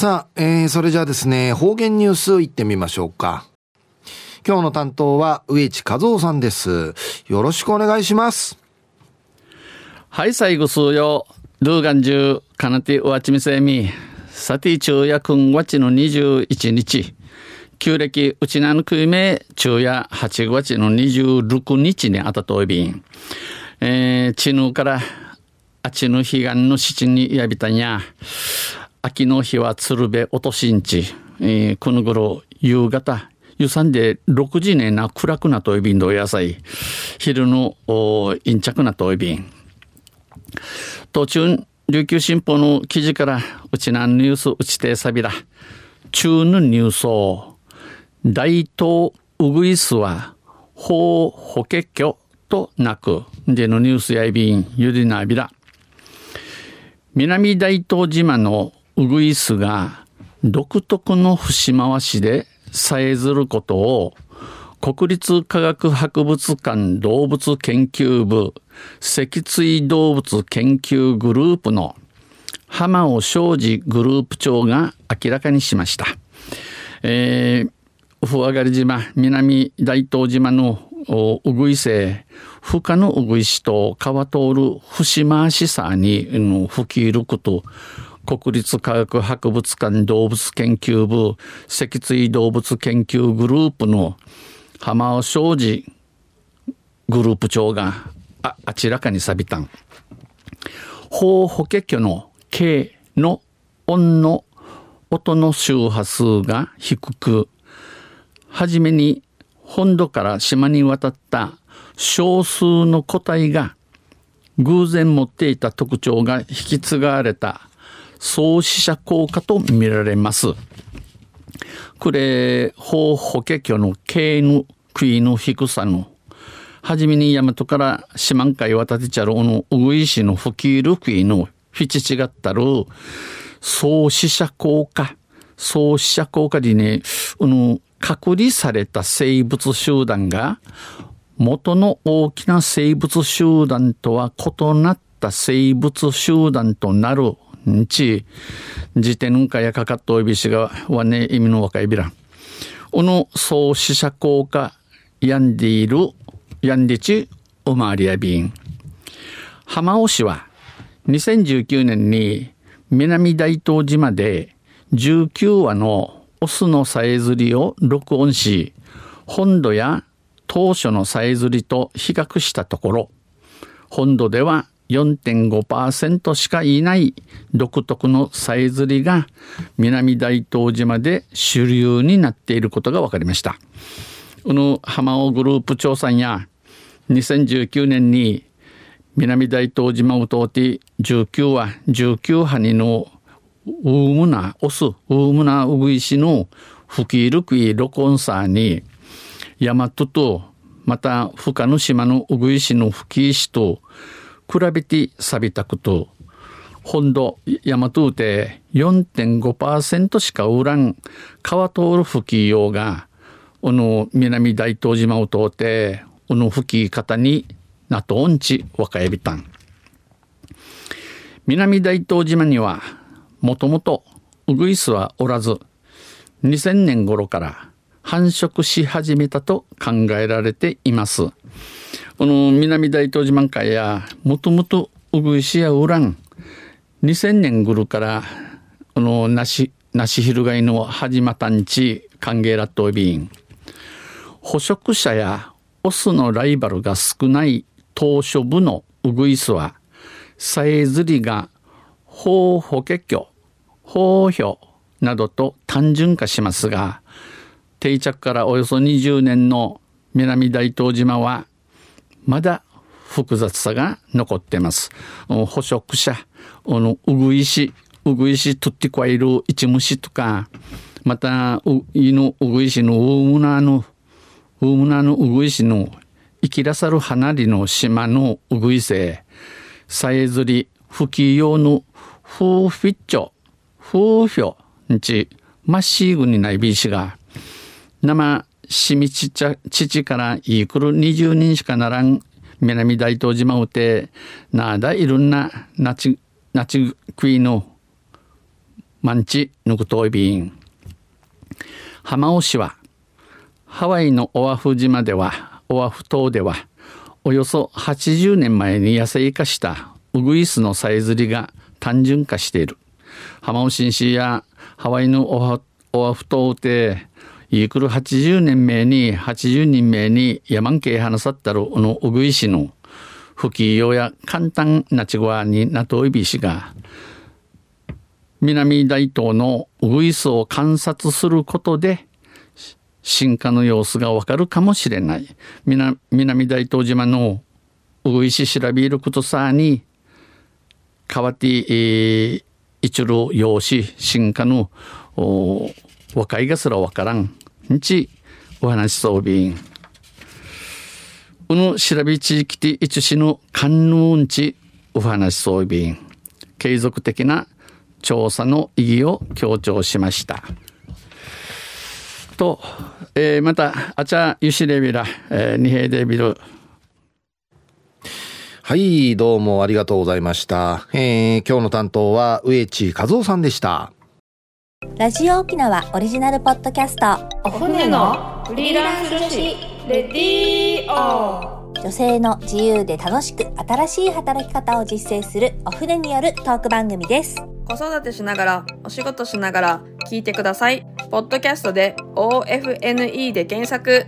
さあ、えー、それじゃあですね、方言ニュースいってみましょうか。今日の担当は植地和夫さんです。よろしくお願いします。はい、最後数曜、ルーガンジュ、カナティウワチミセミ、サティ中夜くんわちの21日、旧暦うちなぬくいめ昼夜8月の26日にあたといびん。えー、ちぬからあちぬ彼岸の七にやびたんや。秋の日は鶴瓶落としんち。えー、この頃夕方、ゆさんで6時ねな暗くなといびんど野菜。昼の陰着なといびん。途中、琉球新報の記事から、うちなんニュースうちてさびら。中のニュースを、大東ウグイスは、法法結局となく、でのニュースやいびん、ゆりなびら。南大東島のウグイスが独特の節回しでさえずることを国立科学博物館動物研究部脊椎動物研究グループの浜尾昌司グループ長が明らかにしました。えー、ふわがり島、南大東島のうぐいせ、ふかのうぐいしと川通る節回しさに吹き入ること、国立科学博物館動物研究部脊椎動物研究グループの浜尾昌司グループ長があちらかに錆びたん。法法華経の K の音の音の周波数が低く、はじめに本土から島に渡った少数の個体が偶然持っていた特徴が引き継がれた創始者効果と見られます。これ、法法華経の経の杭の低さの、はじめに大和から四万回渡ってちゃる、の、うぐいしの吹き入る杭の、ふち違ったる、創始者効果、創始者効果でね、あの、隔離された生物集団が、元の大きな生物集団とは異なった生物集団となるち、自転かやかかっとおびしがわね意味の若いびらん。おの創始者効果やんでいるやんでちおまわりやびん。浜尾市は2019年に南大東島で19羽のオスのさえずりを録音し、本土や当初のさえずりと比較したところ、本土では4.5%しかいない独特のさえずりが南大東島で主流になっていることが分かりました。この浜尾グループ調査や2019年に南大東島を通って19は19羽にのウームなオスウームなウグイシの吹き入るくい録音サーにヤマトとまた深の島のウグイシの吹き石と比べて錆びたこと、本土、大和うて4.5%しか売らん川通る吹きようが、この南大東島を通って、この吹き方になとんち若えびたん。南大東島には、もともとウグイスはおらず、2000年頃から繁殖し始めたと考えられています。この南大東島海や、もともとうぐいしやウラン、2000年ぐるから、このなし、なし翻の始まったんち歓迎ラットビーン。捕食者やオスのライバルが少ない当初部のウグイスは、さえずりが、法法華経、法表などと単純化しますが、定着からおよそ20年の南大東島はまだ複雑さが残ってます。捕食者、あのうぐいし、うぐいしとってこいる一虫とか、また、う、いのうぐいしのうむなの、うむなのうぐいしの生きらさる離れの島のうぐいせ、さえずり、吹き用のふうフィッチョ、ふうひょ、んち、まっしぐにないびしが、生しみちちゃ、父からいくる20人しかならん南大東島うて、なだいろんななち、なちくいのマンチヌクトイビン。浜尾市は、ハワイのオアフ島では、オアフ島では、およそ80年前に野生化したウグイスのさえずりが単純化している。浜尾新市やハワイのオアフ島で、イクル80年目に80人目に山系話さったるのウグイスの不器用や簡単なちごわになといびしが、南大東のウグイスを観察することで、進化の様子がわかるかもしれない。南大東島のウグイス調べることさに、変わって、えー、一路用紙、進化の若いがすらわからん。んち、お話しそうびん。うぬ調べ地域で一しの観音地お話しそうびん。継続的な調査の意義を強調しました。と、えー、また、あちゃゆしレビラ、えー、二平デビル。はい、どうもありがとうございました。えー、今日の担当は植地和夫さんでした。ラジオ沖縄オリジナルポッドキャスト、お船のフリーランス女子、レディオ女性の自由で楽しく新しい働き方を実践するお船によるトーク番組です。子育てしながら、お仕事しながら聞いてください。ポッドキャストで OFNE で検索。